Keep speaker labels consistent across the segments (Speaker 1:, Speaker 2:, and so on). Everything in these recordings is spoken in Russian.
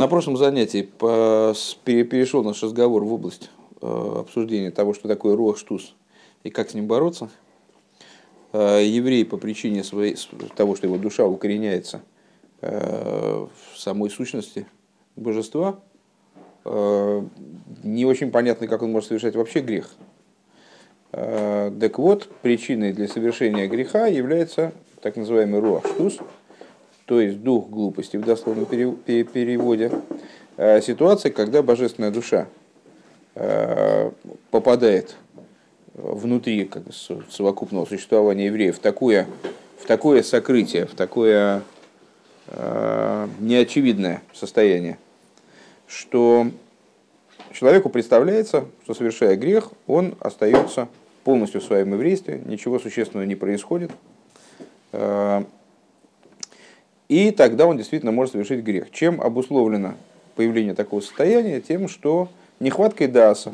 Speaker 1: На прошлом занятии перешел наш разговор в область э, обсуждения того, что такое руах штус и как с ним бороться. Э, еврей по причине своей, того, что его душа укореняется э, в самой сущности божества, не очень понятно, как он может совершать вообще грех. Так вот, причиной для совершения греха является так называемый руах штус – то есть дух глупости в дословном переводе, э, ситуация, когда божественная душа э, попадает внутри как, совокупного существования евреев в такое, в такое сокрытие, в такое э, неочевидное состояние, что человеку представляется, что совершая грех, он остается полностью в своем еврействе, ничего существенного не происходит, э, и тогда он действительно может совершить грех. Чем обусловлено появление такого состояния? Тем, что нехваткой даса.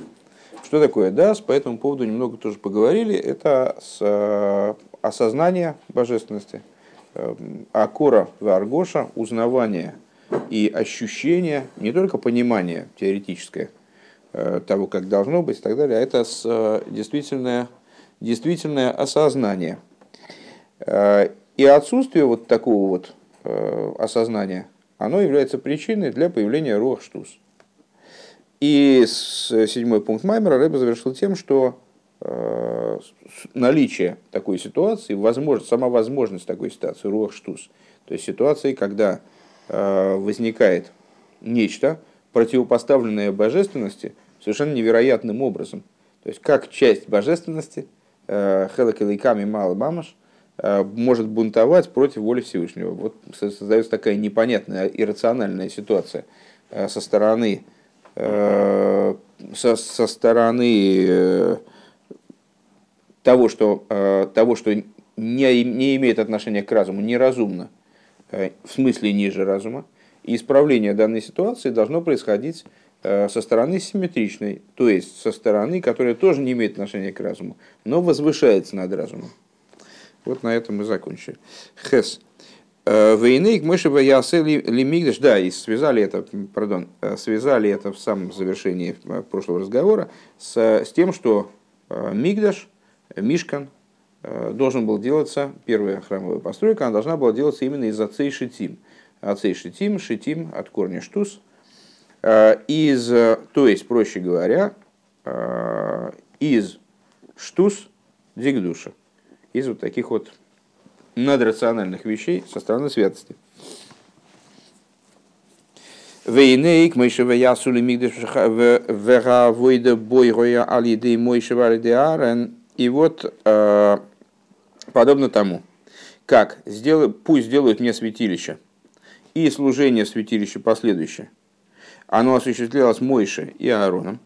Speaker 1: Что такое дас? По этому поводу немного тоже поговорили. Это с, э, осознание божественности, э, акора варгоша, узнавание и ощущение, не только понимание теоретическое э, того, как должно быть и так далее, а это с, действительное, действительное осознание. И отсутствие вот такого вот Э, осознания, оно является причиной для появления руах штус. И седьмой пункт Маймера Рэбе завершил тем, что э, наличие такой ситуации, возможность, сама возможность такой ситуации, руах штус, то есть ситуации, когда э, возникает нечто, противопоставленное божественности, совершенно невероятным образом. То есть как часть божественности, Хелек и Бамаш, Э, может бунтовать против воли Всевышнего. Вот создается такая непонятная, иррациональная ситуация э, со стороны, э, со, со стороны того, что, того, что не, не имеет отношения к разуму, неразумно, в смысле ниже разума. И исправление данной ситуации должно происходить со стороны симметричной, то есть со стороны, которая тоже не имеет отношения к разуму, но возвышается над разумом. Вот на этом мы закончили. Хес. Э, Вейнейк Мышева Ясе Лимигдаш, да, и связали это, пардон, э, связали это в самом завершении э, прошлого разговора с, с тем, что Мигдаш, Мишкан, должен был делаться, первая храмовая постройка, она должна была делаться именно из Ацей Шитим. Ацей Шитим, Шитим от корня Штус. Из, то есть, проще говоря, из Штус Дигдуша из вот таких вот надрациональных вещей со стороны святости. Вейнейк Мойшева Ясули Мигдеш Вегавойда Бойроя Алиды Мойшева Алидеарен. И вот э, подобно тому, как сделай, пусть сделают мне святилище и служение святилища последующее. Оно осуществлялось Мойше и Аароном.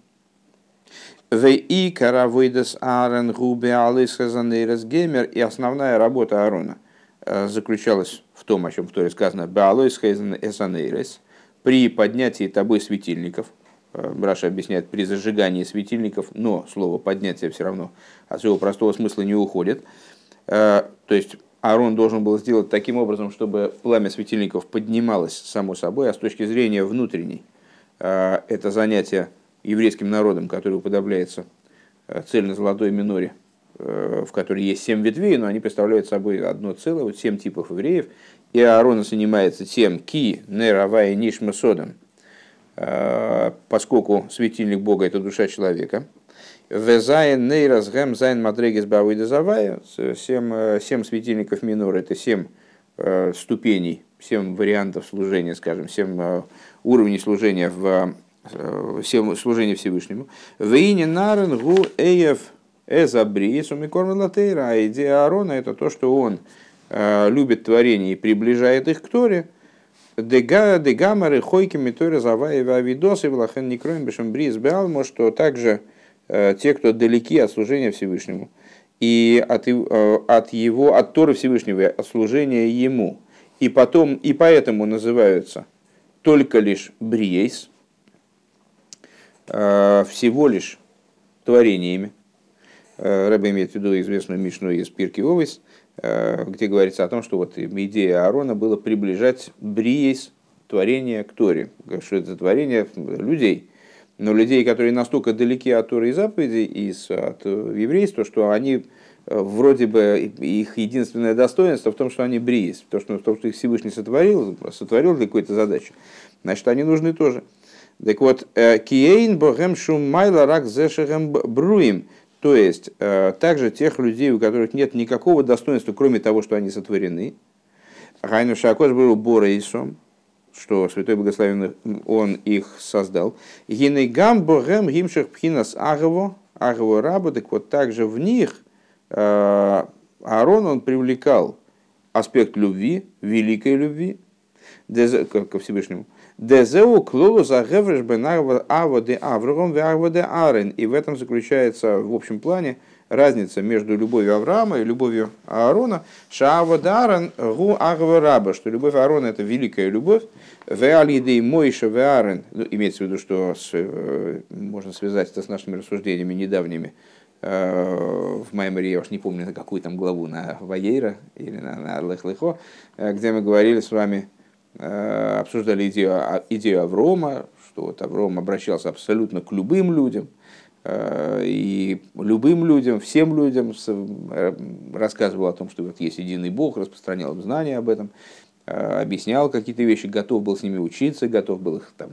Speaker 1: И каравойдес Аарон Губе Геймер. И основная работа Аарона э, заключалась в том, о чем в Торе сказано, Беалойсхазанейрес, при поднятии тобой светильников. Э, Браша объясняет, при зажигании светильников, но слово поднятие все равно от своего простого смысла не уходит. Э, то есть Аарон должен был сделать таким образом, чтобы пламя светильников поднималось само собой, а с точки зрения внутренней это занятие еврейским народом, который уподобляется э, цельно-золотой миноре, э, в которой есть семь ветвей, но они представляют собой одно целое, вот семь типов евреев. И Аарон занимается тем ки, неравая нишма содом, э, поскольку светильник Бога – это душа человека. וז' נרות הם ז' מדריגות בעבודת הוי'. Семь, семь светильников минора – это семь ступеней, семь вариантов служения, скажем, семь уровней служения в служение Всевышнему. וענין אהרן הוא אוהב את הבריות ומקרבן לתורה. А идея Аарона это то, что он э, любит творение и приближает их к Торе. דגם הרחוקים מתורת הוי' ועבודתו ולכן נקראים בשם בריות בעלמא, что также э, те, кто далеки от служения Всевышнему и от, от его, от Торы Всевышнего, от служения ему, и потом, и поэтому называются только лишь бриейс, Э, всего лишь творениями. Э, Рэбе имеет в виду известную Мишну из Пирки Овес, э, где говорится о том, что вот идея Аарона была приближать Бриес творение к Торе. Что это творение людей. Но людей, которые настолько далеки от Торы и заповедей, и от еврейства, что они вроде бы их единственное достоинство в том, что они бриис, в том, что, в что их Всевышний сотворил, сотворил для какой-то задачи, значит, они нужны тоже. Так вот, э, киейн богем шум майла рак зешерем бруим, то есть э, также тех людей, у которых нет никакого достоинства, кроме того, что они сотворены. Хайну шакош был борейсом, что Святой Благословенный Он их создал. Гинейгам богем гимших пхинас агово, агово рабу, так вот также в них э, Аарон, он привлекал аспект любви, великой любви, ко Всевышнему. Дезеу клолу за гевреш аводе аврогом аводе арен. И в этом заключается в общем плане разница между любовью Авраама и любовью Аарона. Шааводаран гу раба, что любовь Аарона это великая любовь. Веалидей Мойша Веарен, ну, имеется в виду, что с, э, можно связать это с нашими рассуждениями недавними э, в Маймере, я уж не помню, на какую там главу, на Ваейра или на, на Лехлехо, э, где мы говорили с вами обсуждали идею, идею Аврома, что вот Авром обращался абсолютно к любым людям, э, и любым людям, всем людям э, рассказывал о том, что вот есть единый Бог, распространял знания об этом, объяснял какие-то вещи, готов был с ними учиться, готов был их там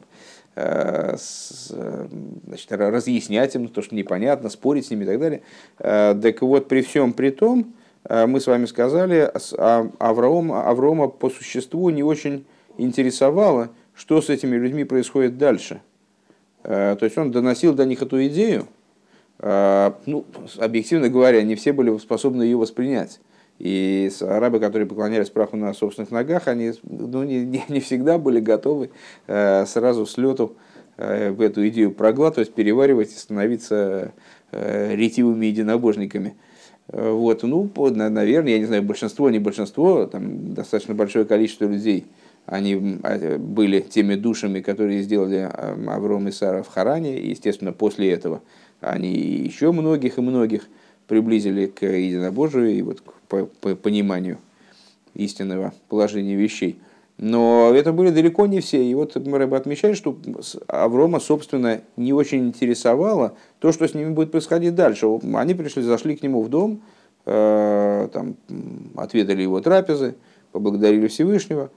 Speaker 1: значит, разъяснять им то, что непонятно, спорить с ними и так далее. Так вот, при всем при том, Э, мы с вами сказали, а Авраама, Авраама по существу не очень интересовало, что с этими людьми происходит дальше. Э, то есть он доносил до них эту идею, э, ну, объективно говоря, не все были способны ее воспринять. И арабы, которые поклонялись праху на собственных ногах, они ну, не, не, не всегда были готовы сразу с лету в эту идею проглатывать, переваривать и становиться ретивыми единобожниками. Э, вот, ну, наверное, я не знаю, большинство, не большинство, там достаточно большое количество людей, они а, были теми душами, которые сделали Авром и Сара в Харане, и, естественно, после этого они еще многих и многих приблизили к единобожию и вот к пониманию истинного положения вещей. Но это были далеко не все. И вот Рэб отмечает, что Аврома, собственно, не очень интересовало то, что с ними будет происходить дальше. Они пришли, зашли к нему в дом, э, там, отведали его трапезы, поблагодарили Всевышнего.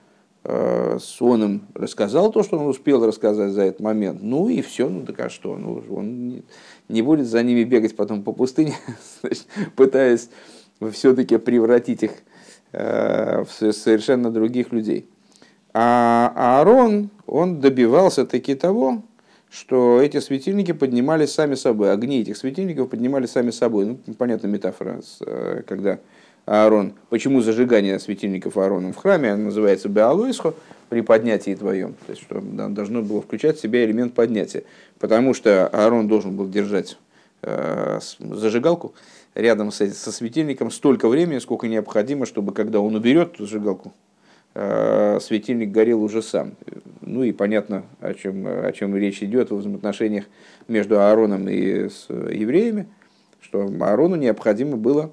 Speaker 1: Э, он им рассказал то, что он успел рассказать за этот момент. Ну и все, ну так а что? Ну, он не, будет за ними бегать потом по пустыне, пытаясь все-таки превратить их э, в совершенно других людей. А Аарон, он добивался таки того, что эти светильники поднимались сами собой, огни этих светильников поднимались сами собой. Ну, понятная метафора, э, когда Аарон, почему зажигание светильников Аароном в храме называется Беалуисхо, при поднятии твоем, то есть что должно было включать в себя элемент поднятия, потому что Аарон должен был держать э, зажигалку рядом со, светильником столько времени, сколько необходимо, чтобы когда он уберет зажигалку, светильник горел уже сам. Ну и понятно, о чем, о чем речь идет в взаимоотношениях между Аароном и с евреями, что Аарону необходимо было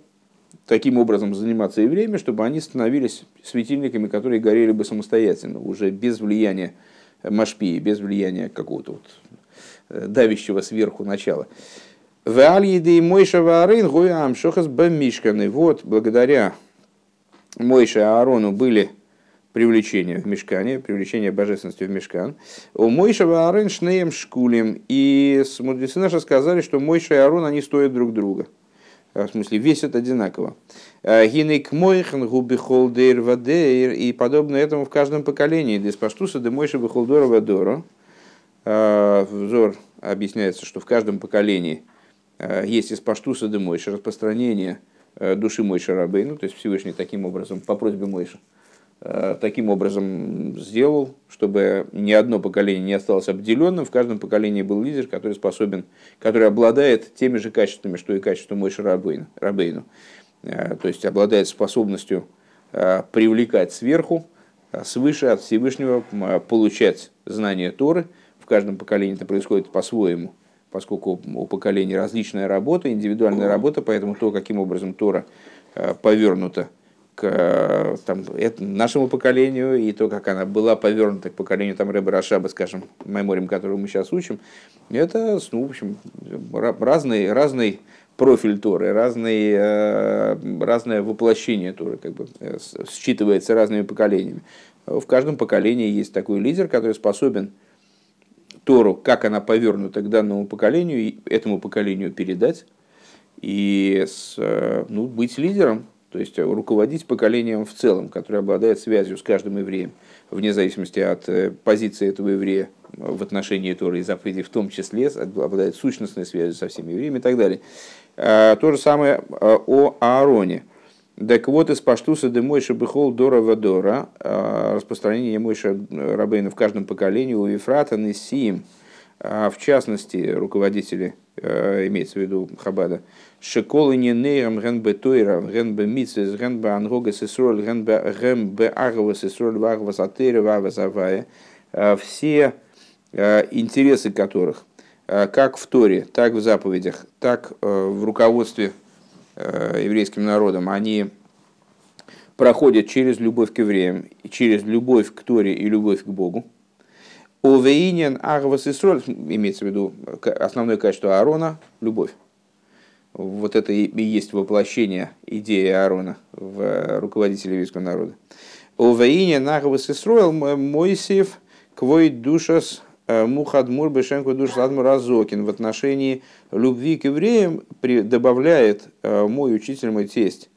Speaker 1: таким образом заниматься евреями, чтобы они становились светильниками, которые горели бы самостоятельно, уже без влияния Машпии, без влияния какого-то вот э, давящего сверху начала. Вот благодаря Мойше и Аарону были привлечение в мешкане, привлечение божественности в мешкан. У Мойшева Аарон шнеем шкулем. И мудрецы наши сказали, что Мойша и Аарон, они стоят друг друга. Э, в смысле, весят одинаково. Э, Гинек мойхан губихол дейр вадейр. И подобно этому в каждом поколении. Деспаштуса де Мойша бихолдора вадора. Взор объясняется, что в каждом поколении есть из паштуса де Мойша распространение души Мойша Рабейну, то есть Всевышний таким образом, по просьбе Мойша, таким образом сделал, чтобы ни одно поколение не осталось обделенным, в каждом поколении был лидер, который способен, который обладает теми же качествами, что и качество Мойши Рабейну, Рабейну. Э, то есть обладает способностью э, привлекать сверху, свыше от Всевышнего, получать знания Торы. В каждом поколении это происходит по-своему, поскольку у поколений различная работа, индивидуальная работа, поэтому то, каким образом Тора повернута к там, это, нашему поколению и то, как она была повернута к поколению там Рэба Рашаба, скажем, меморием, которого мы сейчас учим, это, ну, в общем, разный, разный профиль Торы, разный, э, разное воплощение Торы, как бы э, считывается разными поколениями. В каждом поколении есть такой лидер, который способен Тору, как она повернута к данному поколению, этому поколению передать и с, э, ну, быть лидером, то есть руководить поколением в целом, которое обладает связью с каждым евреем, вне зависимости от э, позиции этого еврея в отношении Торы и заповедей, в том числе обладает сущностной связью со всеми евреями и так далее. А, то же самое о Аароне. Так вот, из паштуса де Мойша Бехол Дора Вадора, распространение Мойша Рабейна в каждом поколении, у Ефрата Несиим, в частности, руководители, имеется в виду Хабада, Шеколы не нейрам ген бе тойра, ген бе митсвес, ген бе ангога сесроль, ген бе ген бе агова сесроль, вагва сатери, вагва завая. Все интересы которых, как в Торе, так в заповедях, так в руководстве еврейским народом, они проходят через любовь к евреям, через любовь к Торе и любовь к Богу. Овеинен агвас имеется в виду основное качество Аарона – любовь. Вот это и есть воплощение идеи Аарона в э, руководителе еврейского народа. У Ваине Нахавас Исроил Моисеев Квой Душас э, Мухадмур Бешенко Душас Адмуразокин в отношении любви к евреям добавляет э, мой учитель, мой тесть,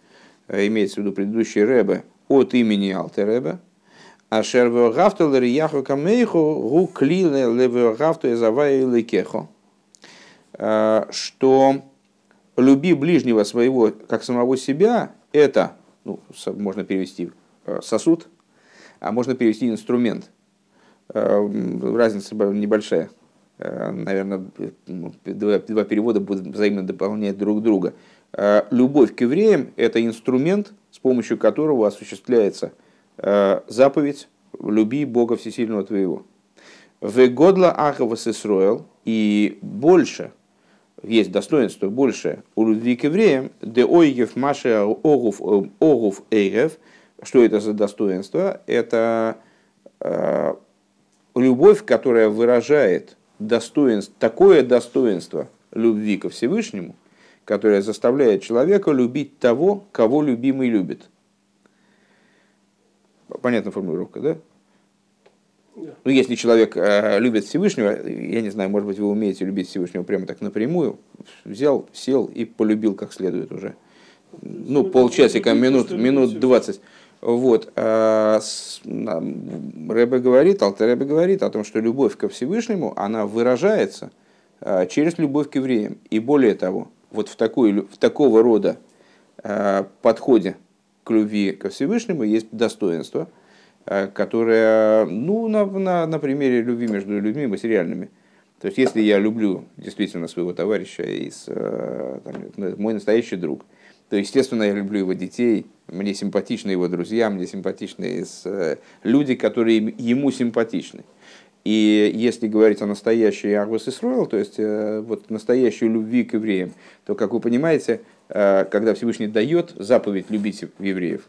Speaker 1: имеется в виду предыдущий Рэбе, от имени Алтеребе, а шервегафту лерияху камейху гу клиле левегафту изавая лекехо, что люби ближнего своего, как самого себя, это, ну, можно перевести э, сосуд, а можно перевести инструмент. Э, разница небольшая. Э, наверное, ну, два, два перевода будут взаимно дополнять друг друга. Любовь к евреям – это инструмент, с помощью которого осуществляется заповедь «люби Бога Всесильного твоего». «Вегодла ахава сесроэл» и больше – есть достоинство больше у любви к евреям, де ойгев маше огуф огуф эйгев, что это за достоинство? Это э, любовь, которая выражает достоинство, такое достоинство любви ко Всевышнему, которое заставляет человека любить того, кого любимый любит. Понятная формулировка, да? Ну, если человек э, любит Всевышнего, я не знаю, может быть, вы умеете любить Всевышнего прямо так напрямую, взял, сел и полюбил как следует уже. Ну, полчасика, минут, минут 20. Вот. А, Рэбе говорит, Алтаребе говорит о том, что любовь ко Всевышнему, она выражается а, через любовь к евреям. И более того, вот в, такой, в такого рода а, подходе любви ко Всевышнему есть достоинство – Э, которая, ну, на, на, на примере любви между людьми материальными. То есть, если я люблю действительно своего товарища, из, э, там, мой настоящий друг, то, естественно, я люблю его детей, мне симпатичны его друзья, мне симпатичны э, люди, которые ему симпатичны. И если говорить о настоящей Арвас Исруэл, то есть вот настоящей любви к евреям, то, как вы понимаете, когда Всевышний дает заповедь любить евреев,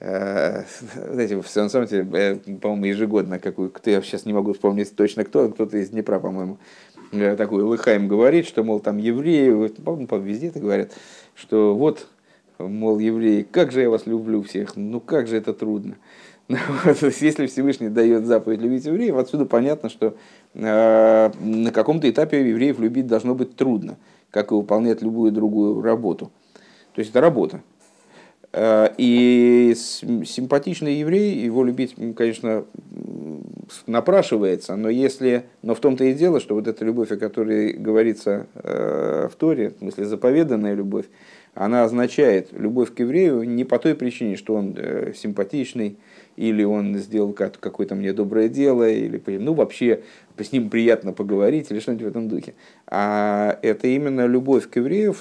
Speaker 1: Э, знаете, в самом деле, э, по-моему, ежегодно, какую, кто я сейчас не могу вспомнить точно кто, кто-то из Днепра, по-моему, э, такой Лыхаем говорит, что, мол, там евреи, по-моему, везде это говорят, что вот, мол, евреи, как же я вас люблю всех, ну как же это трудно. Если Всевышний дает заповедь любить евреев, отсюда понятно, что на каком-то этапе евреев любить должно быть трудно, как и выполнять любую другую работу. То есть это работа. Э, и симпатичный еврей, его любить, конечно, напрашивается, но если, но в том-то и дело, что вот эта любовь, о которой говорится э, в Торе, в смысле заповеданная любовь, она означает любовь к еврею не по той причине, что он э, симпатичный, или он сделал какое-то мне доброе дело, или ну, вообще с ним приятно поговорить, или что-нибудь в этом духе. А это именно любовь к еврею,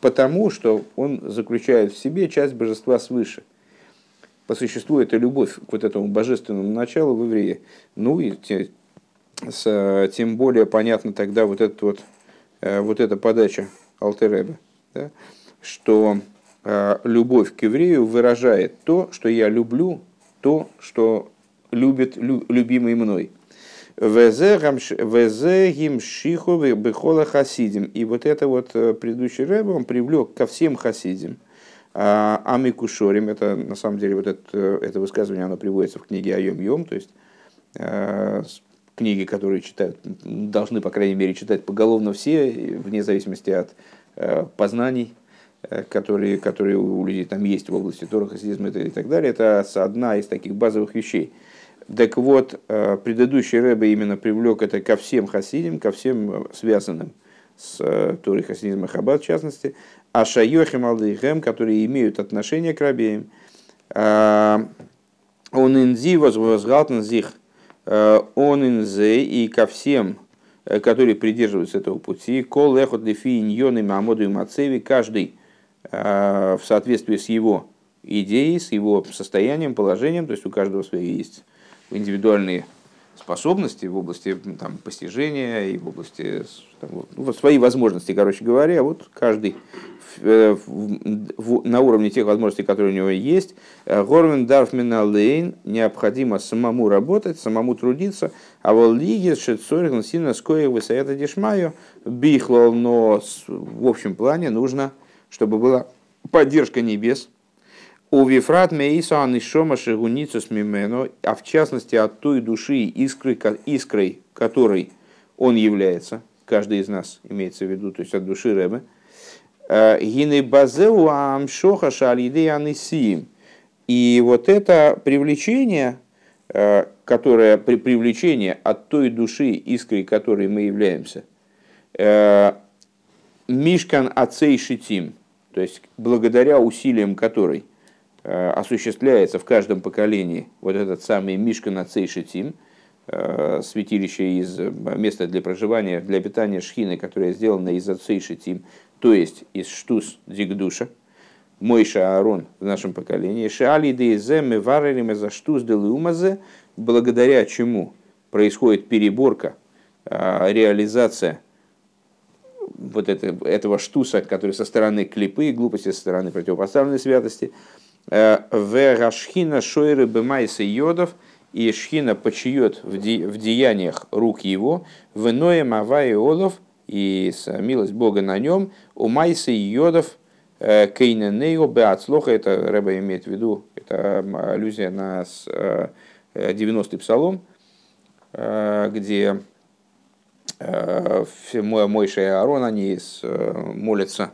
Speaker 1: потому что он заключает в себе часть божества свыше. По существу это любовь к вот этому божественному началу в еврее. Ну и тем более понятно тогда вот, этот вот, э, вот эта подача Алтереба, да, что любовь к еврею выражает то, что я люблю, то, что любит любимый мной. Везе гимшиху бехола хасидим. И вот это вот предыдущий рэб, он привлек ко всем хасидим. Амикушорим, это на самом деле вот это, это высказывание, оно приводится в книге Айом Йом, то есть книги, которые читают, должны, по крайней мере, читать поголовно все, вне зависимости от э, познаний, э, которые, которые у людей там есть в области Тора, и так далее. Это одна из таких базовых вещей. Так вот, э, предыдущий Рэбе именно привлек это ко всем хасидим, ко всем связанным с Торой хасидизма Хаббат в частности, а шайохим алдейхем, которые имеют отношение к рабеям, он инзи возгалтен зих Э, он инзе и ко всем, э, которые придерживаются этого пути, кол эхот лефи иньоны мамоду и мацеви, каждый э, в соответствии с его идеей, с его состоянием, положением, то есть у каждого свои есть индивидуальные способности в области там, постижения и в области там, вот, свои возможности, короче говоря, вот каждый в, в, на уровне тех возможностей, которые у него есть, Горвин Дарфмина Лейн необходимо самому работать, самому трудиться, а вот лиги Шецорин сильно скоя высоята дешмаю бихлол, но в общем плане нужно, чтобы была поддержка небес, у Вифрат Мейса Анишома Шигуницус Мимено, а в частности от той души, искры, искрой которой он является, каждый из нас имеется в виду, то есть от души Рэбе, э, Гины Базеу Амшоха Шалиды Анисиим. И вот это привлечение, э, которое при привлечение от той души, искрой которой мы являемся, э, Мишкан Ацей Шитим, то есть благодаря усилиям которой Э, осуществляется в каждом поколении вот этот самый Мишка на Цейшитим, э, святилище из э, места для проживания, для обитания шхины, которое сделано из Цейшитим, то есть из Штус Дигдуша, Мойша Аарон в нашем поколении, Шали Дейземе Варелиме за Штус Делумазе, благодаря чему происходит переборка, реализация вот это, этого штуса, который со стороны клипы, глупости, со стороны противопоставленной святости – в Рашхина Шойры Бемайса Йодов, и Шхина почиет в, де, в деяниях рук его, в иное Мавай Олов, и милость Бога на нем, у Майса Йодов э, Кейненео Беацлоха, это Рэба имеет в виду, это аллюзия на 90-й э, псалом, э, где Мойша и Аарон, они молятся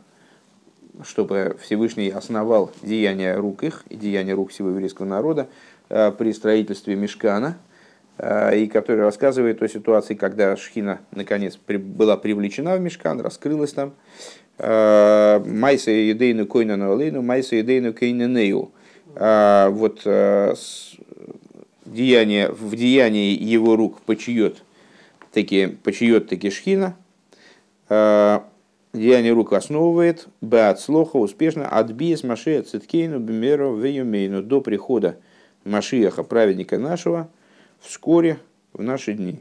Speaker 1: чтобы Всевышний основал деяния рук их и деяния рук всего еврейского народа э, при строительстве Мешкана, э, и который рассказывает о ситуации, когда Шхина наконец была привлечена в Мешкан, раскрылась там. Э, Майса едейну койнану алейну, майса едейну кейненею. Вот деяние, в деянии его рук почиет таки, почиет таки Шхина, деяние рук основывает, бат слоха успешно. Отбиес Машия Циткейну Бемеру Веюмейну до прихода Машиаха, праведника нашего, вскоре в наши дни.